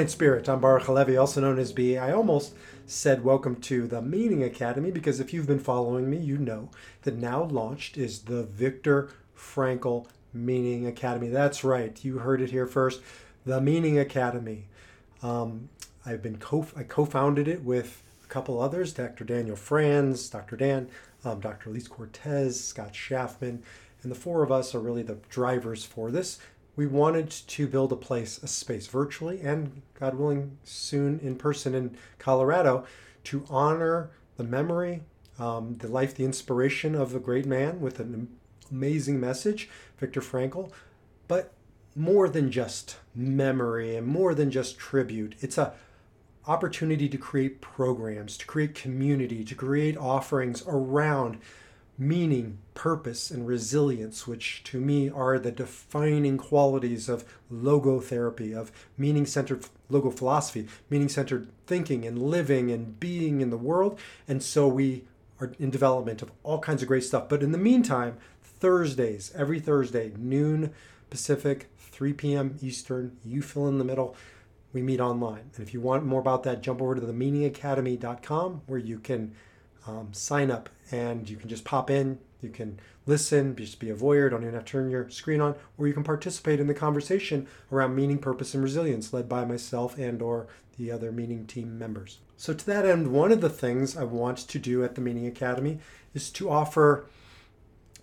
Defiant Spirit. I'm Baruch Halevi, also known as B. I almost said welcome to the Meaning Academy because if you've been following me, you know that now launched is the Viktor Frankl Meaning Academy. That's right, you heard it here first. The Meaning Academy. Um, I've been co I co-founded it with a couple others, Dr. Daniel Franz, Dr. Dan, um, Dr. Elise Cortez, Scott Schaffman, and the four of us are really the drivers for this. We wanted to build a place, a space virtually and, God willing, soon in person in Colorado to honor the memory, um, the life, the inspiration of a great man with an amazing message, Viktor Frankl, but more than just memory and more than just tribute. It's a opportunity to create programs, to create community, to create offerings around meaning, purpose, and resilience, which to me are the defining qualities of logotherapy, of meaning centered logo philosophy, meaning centered thinking and living and being in the world. And so we are in development of all kinds of great stuff. But in the meantime, Thursdays, every Thursday, noon Pacific, 3 p.m. Eastern, you fill in the middle. We meet online. And if you want more about that, jump over to themeaningacademy.com where you can um, sign up and you can just pop in. You can listen, just be a voyeur, don't even have to turn your screen on, or you can participate in the conversation around meaning, purpose, and resilience led by myself and or the other meaning team members. So to that end, one of the things I want to do at the Meaning Academy is to offer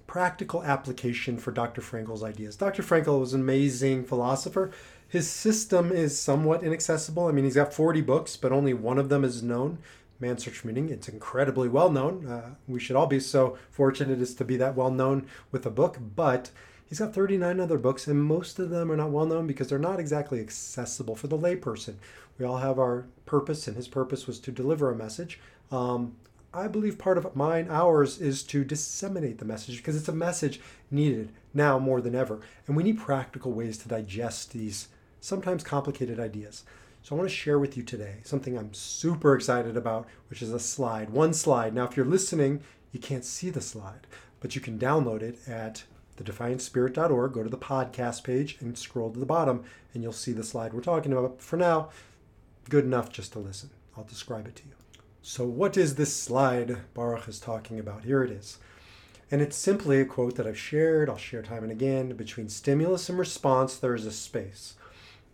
practical application for Dr. Frankl's ideas. Dr. Frankl was an amazing philosopher. His system is somewhat inaccessible. I mean, he's got 40 books, but only one of them is known. Man's Search Meaning. It's incredibly well known. Uh, we should all be so fortunate as to be that well known with a book, but he's got 39 other books, and most of them are not well known because they're not exactly accessible for the layperson. We all have our purpose, and his purpose was to deliver a message. Um, I believe part of mine, ours, is to disseminate the message because it's a message needed now more than ever. And we need practical ways to digest these sometimes complicated ideas. So I want to share with you today something I'm super excited about, which is a slide. One slide. Now, if you're listening, you can't see the slide, but you can download it at thedefiantspirit.org. Go to the podcast page and scroll to the bottom, and you'll see the slide we're talking about. For now, good enough just to listen. I'll describe it to you. So, what is this slide Baruch is talking about? Here it is. And it's simply a quote that I've shared, I'll share time and again. Between stimulus and response, there is a space.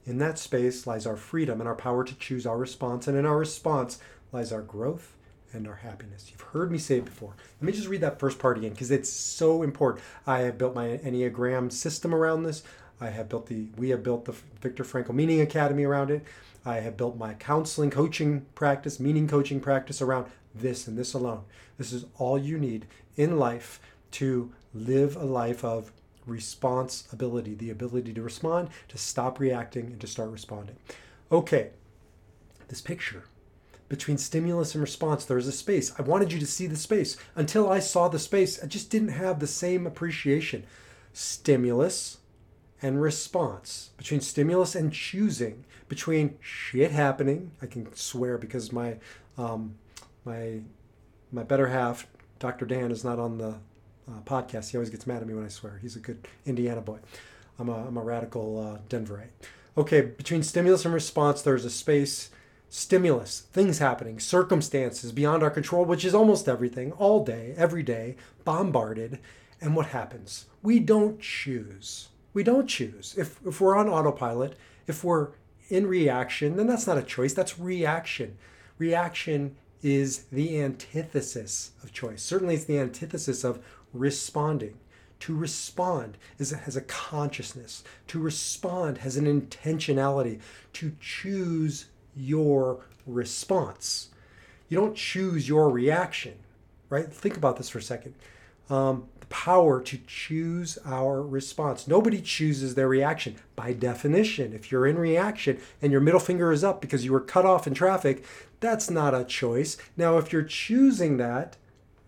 In that space lies our freedom and our power to choose our response. And in our response lies our growth and our happiness. You've heard me say it before. Let me just read that first part again because it's so important. I have built my Enneagram system around this. I have built the, we have built the Viktor Frankl Meaning Academy around it. I have built my counseling coaching practice, meaning coaching practice around this and this alone. This is all you need in life to live a life of responsibility, the ability to respond, to stop reacting, and to start responding. Okay, this picture between stimulus and response, there's a space. I wanted you to see the space. Until I saw the space, I just didn't have the same appreciation. Stimulus and response, between stimulus and choosing, between shit happening. I can swear because my um, my my better half, Dr. Dan, is not on the uh, podcast. He always gets mad at me when I swear. He's a good Indiana boy. I'm a, I'm a radical uh, Denverite. Okay, between stimulus and response, there's a space. Stimulus, things happening, circumstances beyond our control, which is almost everything, all day, every day, bombarded. And what happens? We don't choose. We don't choose. If, if we're on autopilot, if we're in reaction, then that's not a choice, that's reaction. Reaction is the antithesis of choice. Certainly, it's the antithesis of responding. To respond is, has a consciousness. To respond has an intentionality. To choose your response. You don't choose your reaction, right? Think about this for a second. Um, the power to choose our response. Nobody chooses their reaction. By definition, if you're in reaction and your middle finger is up because you were cut off in traffic, that's not a choice. Now, if you're choosing that,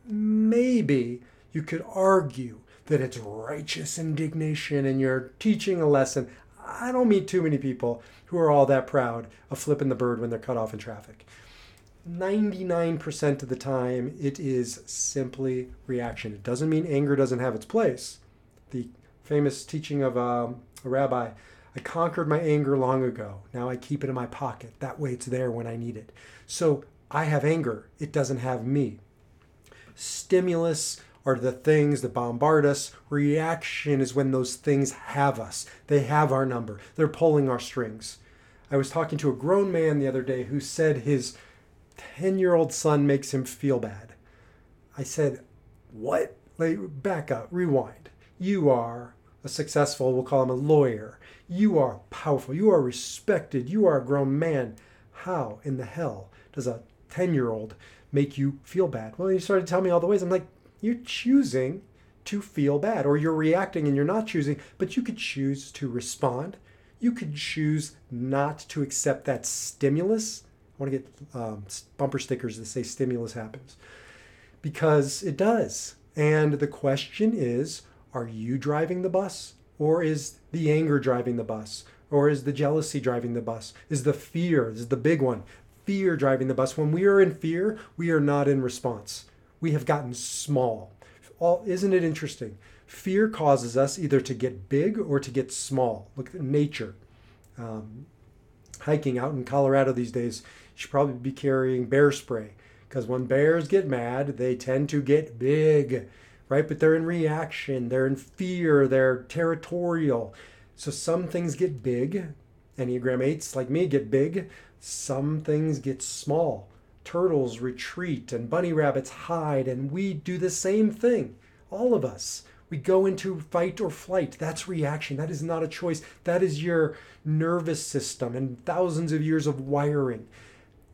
maybe you could argue that it's righteous indignation and you're teaching a lesson. I don't meet too many people who are all that proud of flipping the bird when they're cut off in traffic. 99% of the time, it is simply reaction. It doesn't mean anger doesn't have its place. The famous teaching of um, a rabbi I conquered my anger long ago. Now I keep it in my pocket. That way it's there when I need it. So I have anger, it doesn't have me. Stimulus are the things that bombard us. Reaction is when those things have us. They have our number. They're pulling our strings. I was talking to a grown man the other day who said his 10 year old son makes him feel bad. I said, What? Like, back up, rewind. You are a successful, we'll call him a lawyer. You are powerful. You are respected. You are a grown man. How in the hell does a 10 year old make you feel bad? Well, he started telling me all the ways. I'm like, You're choosing to feel bad, or you're reacting and you're not choosing, but you could choose to respond. You could choose not to accept that stimulus I want to get um, bumper stickers that say stimulus happens because it does. And the question is are you driving the bus or is the anger driving the bus? Or is the jealousy driving the bus? Is the fear, this is the big one, fear driving the bus? When we are in fear, we are not in response. We have gotten small. All, isn't it interesting? Fear causes us either to get big or to get small. Look at nature. Um, hiking out in Colorado these days, you should probably be carrying bear spray because when bears get mad, they tend to get big, right? But they're in reaction, they're in fear, they're territorial. So some things get big. Enneagram 8s, like me, get big. Some things get small. Turtles retreat and bunny rabbits hide, and we do the same thing. All of us. We go into fight or flight. That's reaction. That is not a choice. That is your nervous system and thousands of years of wiring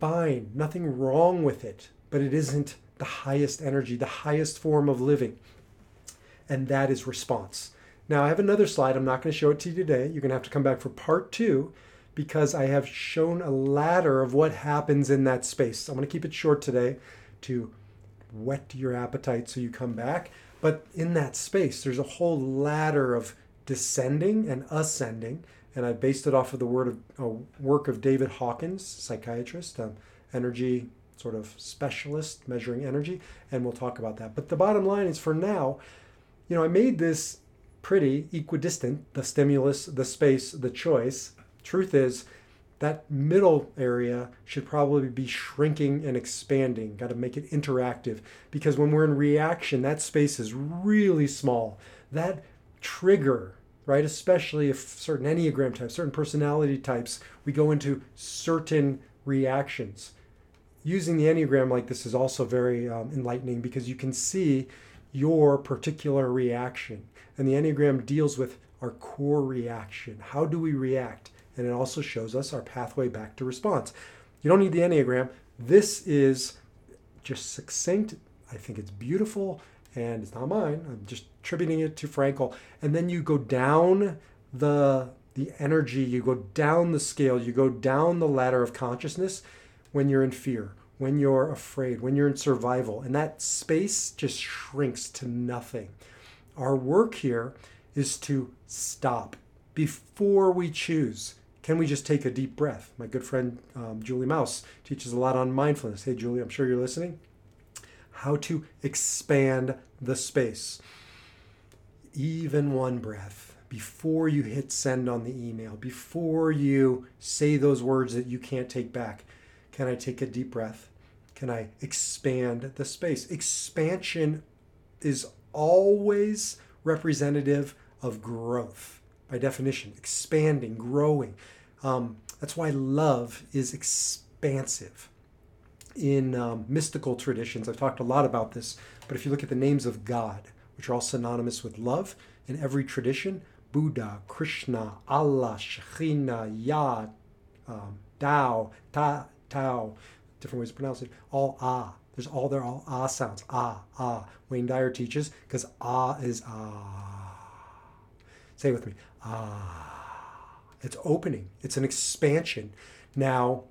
fine, nothing wrong with it, but it isn't the highest energy, the highest form of living. And that is response. Now, I have another slide. I'm not going to show it to you today. You're going to have to come back for part two because I have shown a ladder of what happens in that space. I'm going to keep it short today to whet your appetite so you come back. But in that space, there's a whole ladder of descending and ascending and I based it off of the word of uh, work of David Hawkins, psychiatrist, um, energy sort of specialist, measuring energy, and we'll talk about that. But the bottom line is, for now, you know, I made this pretty equidistant: the stimulus, the space, the choice. Truth is, that middle area should probably be shrinking and expanding. Got to make it interactive because when we're in reaction, that space is really small. That trigger right? Especially if certain Enneagram types, certain personality types, we go into certain reactions. Using the Enneagram like this is also very um, enlightening because you can see your particular reaction. And the Enneagram deals with our core reaction. How do we react? And it also shows us our pathway back to response. You don't need the Enneagram. This is just succinct. I think it's beautiful and it's not mine. I'm just attributing it to Frankl. And then you go down the the energy, you go down the scale, you go down the ladder of consciousness when you're in fear, when you're afraid, when you're in survival. And that space just shrinks to nothing. Our work here is to stop before we choose. Can we just take a deep breath? My good friend um, Julie Mouse teaches a lot on mindfulness. Hey, Julie, I'm sure you're listening how to expand the space. Even one breath before you hit send on the email, before you say those words that you can't take back. Can I take a deep breath? Can I expand the space? Expansion is always representative of growth by definition, expanding, growing. Um, that's why love is expansive in um, mystical traditions, I've talked a lot about this, but if you look at the names of God, which are all synonymous with love, in every tradition, Buddha, Krishna, Allah, Shekhinah, Yah, um, Tao, Ta, Tao, different ways to pronounce it. All ah. There's all there all ah sounds. Ah, ah. Wayne Dyer teaches because ah is ah. Say it with me. Ah. It's opening. It's an expansion. Now,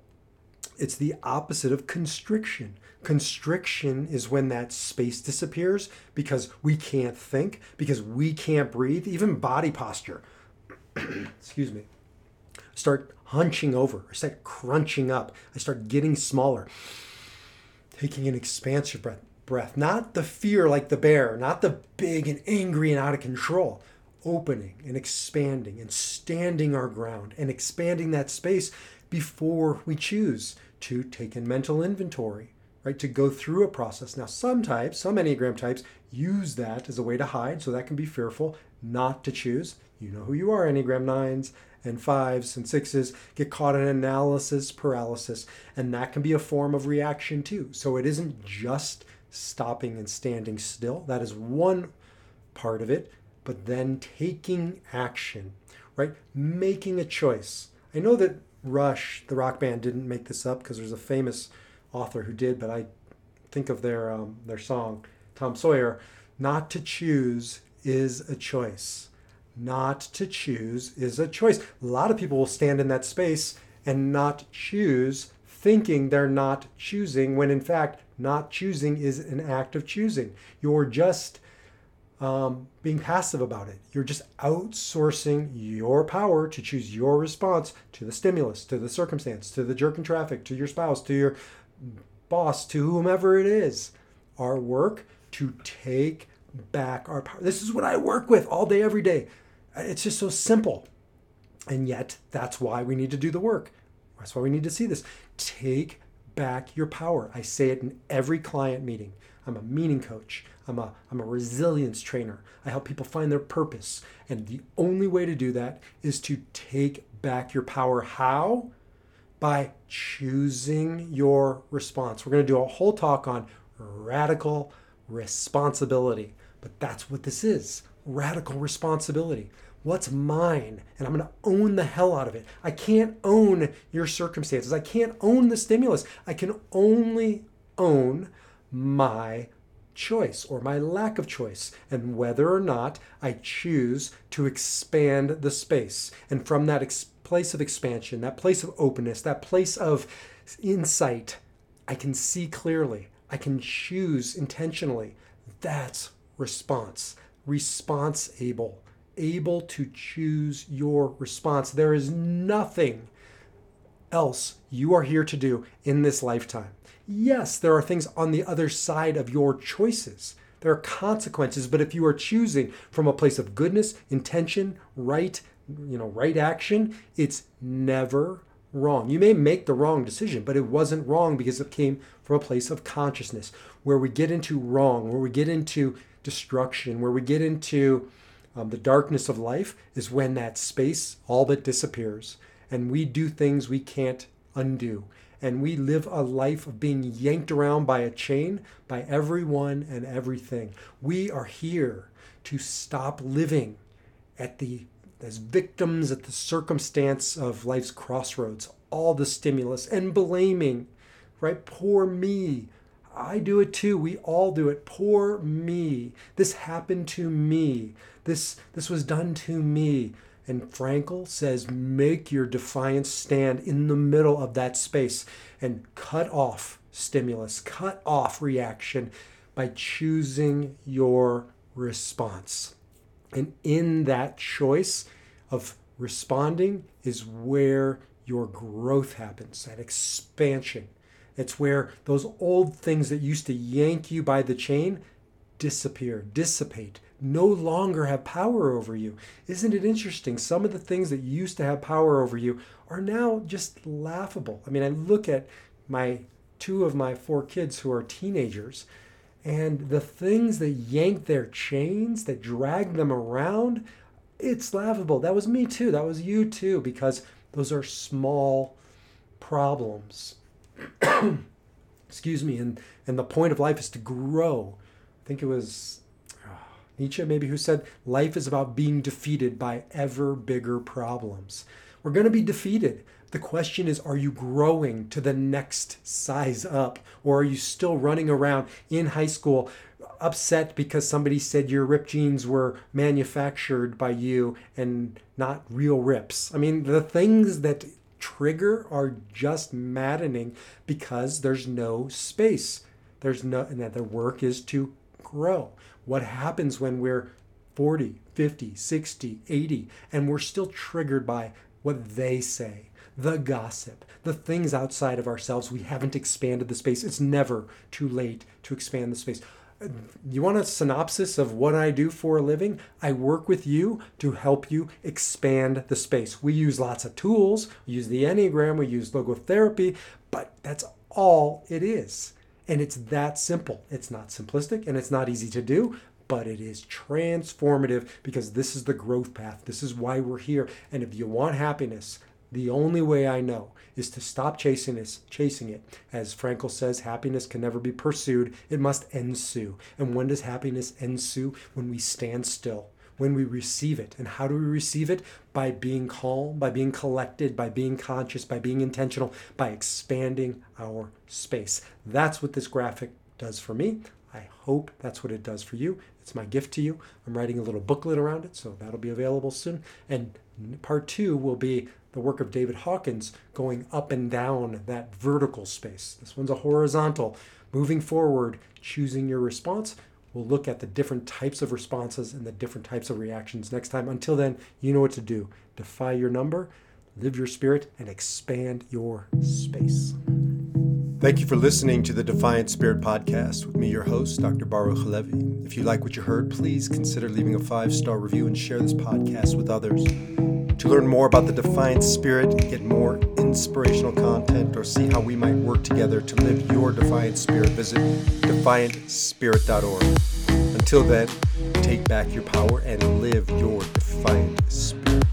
it's the opposite of constriction. Constriction is when that space disappears because we can't think, because we can't breathe, even body posture. Excuse me. Start hunching over, I start crunching up, I start getting smaller. Taking an expansive breath, breath, not the fear like the bear, not the big and angry and out of control. Opening and expanding and standing our ground and expanding that space before we choose to take in mental inventory, right? To go through a process. Now, some types, some Enneagram types, use that as a way to hide, so that can be fearful, not to choose. You know who you are, Enneagram 9s and 5s and 6s get caught in analysis paralysis, and that can be a form of reaction too. So it isn't just stopping and standing still, that is one part of it, but then taking action, right? Making a choice. I know that Rush, the rock band, didn't make this up because there's a famous author who did, but I think of their um, their song, Tom Sawyer. Not to choose is a choice. Not to choose is a choice. A lot of people will stand in that space and not choose, thinking they're not choosing, when in fact, not choosing is an act of choosing. You're just um, being passive about it. You're just outsourcing your power to choose your response to the stimulus, to the circumstance, to the jerk in traffic, to your spouse, to your boss, to whomever it is. Our work to take back our power. This is what I work with all day, every day. It's just so simple. And yet, that's why we need to do the work. That's why we need to see this. Take back your power. I say it in every client meeting. I'm a meaning coach. I'm a, I'm a resilience trainer. I help people find their purpose. And the only way to do that is to take back your power. How? By choosing your response. We're going to do a whole talk on radical responsibility. But that's what this is radical responsibility. What's mine? And I'm going to own the hell out of it. I can't own your circumstances. I can't own the stimulus. I can only own my choice or my lack of choice and whether or not I choose to expand the space. And from that ex- place of expansion, that place of openness, that place of insight, I can see clearly. I can choose intentionally. That's response. Response able. Able to choose your response. There is nothing else you are here to do in this lifetime. Yes, there are things on the other side of your choices. There are consequences, but if you are choosing from a place of goodness, intention, right, you know, right action, it's never wrong. You may make the wrong decision, but it wasn't wrong because it came from a place of consciousness where we get into wrong, where we get into destruction, where we get into um, the darkness of life is when that space all but disappears and we do things we can't undo and we live a life of being yanked around by a chain by everyone and everything. We are here to stop living at the as victims at the circumstance of life's crossroads, all the stimulus and blaming, right? Poor me. I do it too. We all do it. Poor me. This happened to me. This this was done to me. And Frankl says, make your defiance stand in the middle of that space and cut off stimulus, cut off reaction by choosing your response. And in that choice of responding is where your growth happens, that expansion. It's where those old things that used to yank you by the chain disappear, dissipate, no longer have power over you. Isn't it interesting? Some of the things that used to have power over you are now just laughable. I mean, I look at my two of my four kids who are teenagers, and the things that yank their chains, that drag them around, it's laughable. That was me too. That was you too, because those are small problems. Excuse me. And, and the point of life is to grow. I think it was uh, Nietzsche, maybe, who said life is about being defeated by ever bigger problems. We're going to be defeated, The question is, are you growing to the next size up? Or are you still running around in high school upset because somebody said your rip jeans were manufactured by you and not real rips? I mean, the things that trigger are just maddening because there's no space. There's no, and that the work is to grow. What happens when we're 40, 50, 60, 80, and we're still triggered by what they say, the gossip, the things outside of ourselves? We haven't expanded the space. It's never too late to expand the space you want a synopsis of what I do for a living? I work with you to help you expand the space. We use lots of tools, we use the Enneagram, we use logotherapy, but that's all it is. And it's that simple. It's not simplistic and it's not easy to do, but it is transformative because this is the growth path. This is why we're here. And if you want happiness, the only way I know is to stop chasing it, chasing it. As Frankl says, happiness can never be pursued, it must ensue. And when does happiness ensue? When we stand still, when we receive it. And how do we receive it? By being calm, by being collected, by being conscious, by being intentional, by expanding our space. That's what this graphic does for me. I hope that's what it does for you. It's my gift to you. I'm writing a little booklet around it, so that'll be available soon. And part two will be the work of David Hawkins going up and down that vertical space. This one's a horizontal. Moving forward, choosing your response. We'll look at the different types of responses and the different types of reactions next time. Until then, you know what to do. Defy your number, live your spirit, and expand your space. Thank you for listening to the Defiant Spirit podcast with me, your host, Dr. Baruch Halevi. If you like what you heard, please consider leaving a five star review and share this podcast with others. To learn more about the Defiant Spirit, get more inspirational content, or see how we might work together to live your Defiant Spirit, visit defiantspirit.org. Until then, take back your power and live your Defiant Spirit.